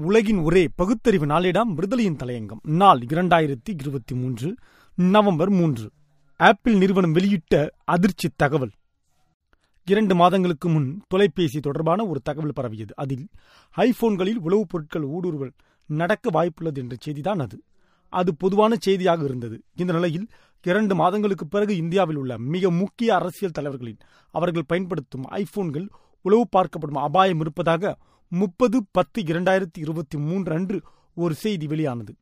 உலகின் ஒரே பகுத்தறிவு நாளிடம் விடுதலையின் தலையங்கம். நாள் இரண்டாயிரத்தி இருபத்தி மூன்று நவம்பர் மூன்று. ஆப்பிள் நிறுவனம் வெளியிட்ட அதிர்ச்சி தகவல். இரண்டு மாதங்களுக்கு முன் தொலைபேசி தொடர்பான ஒரு தகவல் பரவியது. அதில் ஐபோன்களில் உளவுப் பொருட்கள் ஊடுருவல் நடக்க வாய்ப்புள்ளது என்ற செய்திதான் அது. அது பொதுவான செய்தியாக இருந்தது. இந்த நிலையில் இரண்டு மாதங்களுக்கு பிறகு இந்தியாவில் உள்ள மிக முக்கிய அரசியல் தலைவர்களின் அவர்கள் பயன்படுத்தும் ஐபோன்கள் உளவு பார்க்கப்படும் அபாயம் இருப்பதாக முப்பது பத்து இரண்டாயிரத்தி இருபத்தி மூன்று அன்று ஒரு செய்தி வெளியானது.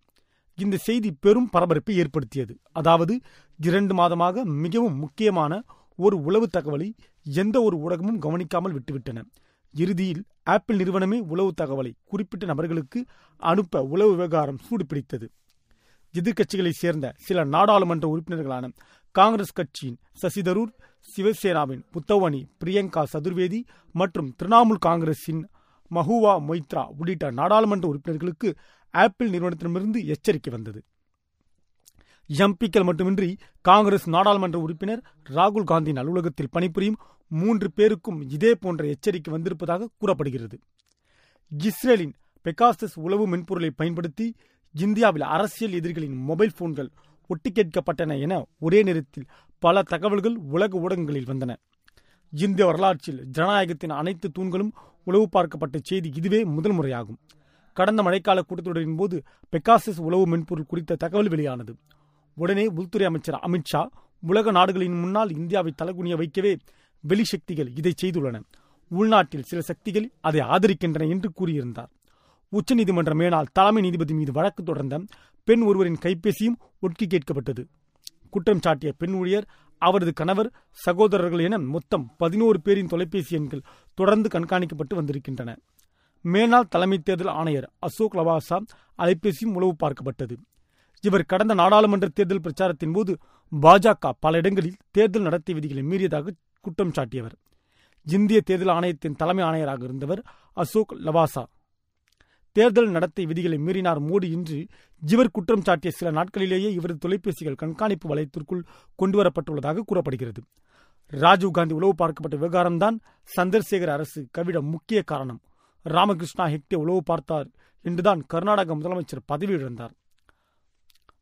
இந்த செய்தி பெரும் பரபரப்பை ஏற்படுத்தியது. அதாவது இரண்டு மாதமாக மிகவும் முக்கியமான ஒரு உளவு தகவலை எந்த ஒரு ஊடகமும் கவனிக்காமல் விட்டுவிட்டன. இறுதியில் ஆப்பிள் நிறுவனமே உளவு தகவலை குறிப்பிட்ட நபர்களுக்கு அனுப்ப உளவு விவகாரம் சூடுபிடித்தது. எதிர்க்கட்சிகளைச் சேர்ந்த சில நாடாளுமன்ற உறுப்பினர்களான காங்கிரஸ் கட்சியின் சசிதரூர் சிவசேனாவின் புத்தவணி பிரியங்கா சதுர்வேதி மற்றும் திரிணாமுல் காங்கிரசின் மஹுவா மொய்த்ரா உள்ளிட்ட நாடாளுமன்ற உறுப்பினர்களுக்கு ஆப்பிள் நிறுவனத்திடமிருந்து எச்சரிக்கை வந்தது. எம்பிக்கள் மட்டுமின்றி காங்கிரஸ் நாடாளுமன்ற உறுப்பினர் ராகுல் காந்தியின் அலுவலகத்தில் பணிபுரியும் மூன்று பேருக்கும் இதே போன்ற எச்சரிக்கை வந்திருப்பதாக கூறப்படுகிறது. இஸ்ரேலின் பெகாசஸ் உளவு மென்பொருளை பயன்படுத்தி இந்தியாவில் அரசியல் எதிரிகளின் மொபைல் போன்கள் ஒட்டி கேட்கப்பட்டன என ஒரே நேரத்தில் பல தகவல்கள் உலக ஊடகங்களில் வந்தன. இந்திய வரலாற்றில் ஜனநாயகத்தின் அனைத்து தூண்களும் உளவு பார்க்கப்பட்ட செய்தி இதுவே முதல் முறையாகும். கடந்த மழைக்கால கூட்டத்தொடரின் போது பெக்காசஸ் உளவு மென்பொருள் குறித்த தகவல் வெளியானது. உடனே உள்துறை அமைச்சர் அமித்ஷா உலக நாடுகளின் முன்னால் இந்தியாவை தலகுனிய வைக்கவே வெளிசக்திகள் இதை செய்துள்ளன. உள்நாட்டில் சில சக்திகள் அதை ஆதரிக்கின்றன என்று கூறியிருந்தார். உச்சநீதிமன்ற மேலால் தலைமை நீதிபதி மீது வழக்கு தொடர்ந்த பெண் ஒருவரின் கைபேசியும் ஒட்கி கேட்கப்பட்டது. குற்றம் சாட்டிய பெண் ஊழியர் அவரது கணவர் சகோதரர்கள் என மொத்தம் பதினோரு பேரின் தொலைபேசி எண்கள் தொடர்ந்து கண்காணிக்கப்பட்டு வந்திருக்கின்றன. மேனாள் தலைமை தேர்தல் ஆணையர் அசோக் லவாசா அலைபேசியும் உளவு பார்க்கப்பட்டது. இவர் கடந்த நாடாளுமன்ற தேர்தல் பிரச்சாரத்தின் போது பாஜக பல இடங்களில் தேர்தல் நடத்தை விதிகளை மீறியதாக குற்றம் சாட்டியவர். இந்திய தேர்தல் ஆணையத்தின் தலைமை ஆணையராக இருந்தவர் அசோக் லவாசா. தேர்தல் நடத்தை விதிகளை மீறினார் மோடி இன்று ஜிவர் குற்றம் சாட்டிய சில நாட்களிலேயே இவரது தொலைபேசிகள் கண்காணிப்பு வலயத்திற்குள் கொண்டுவரப்பட்டுள்ளதாக கூறப்படுகிறது. ராஜீவ்காந்தி உளவு பார்க்கப்பட்ட விவகாரம்தான் சந்திரசேகர் அரசு கவிட முக்கிய காரணம். ராமகிருஷ்ணா ஹெக்டே உளவு பார்த்தார் என்றுதான் கர்நாடக முதலமைச்சர் பதவி இழந்தார்.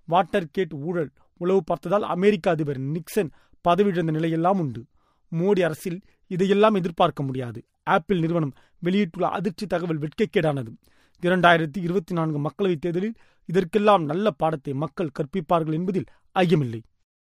வாட்டர் கேட் ஊழல் உளவு பார்த்ததால் அமெரிக்க அதிபர் நிக்சன் பதவியிழந்த நிலையெல்லாம் உண்டு. மோடி அரசில் இதையெல்லாம் எதிர்பார்க்க முடியாது. ஆப்பிள் நிறுவனம் வெளியிட்டுள்ள அதிர்ச்சி தகவல் வெட்கக்கேடானது. இரண்டாயிரத்தி இருபத்தி நான்கு மக்களவைத் தேர்தலில் இதற்கெல்லாம் நல்ல பாடத்தை மக்கள் கற்பிப்பார்கள் என்பதில் ஐயமில்லை.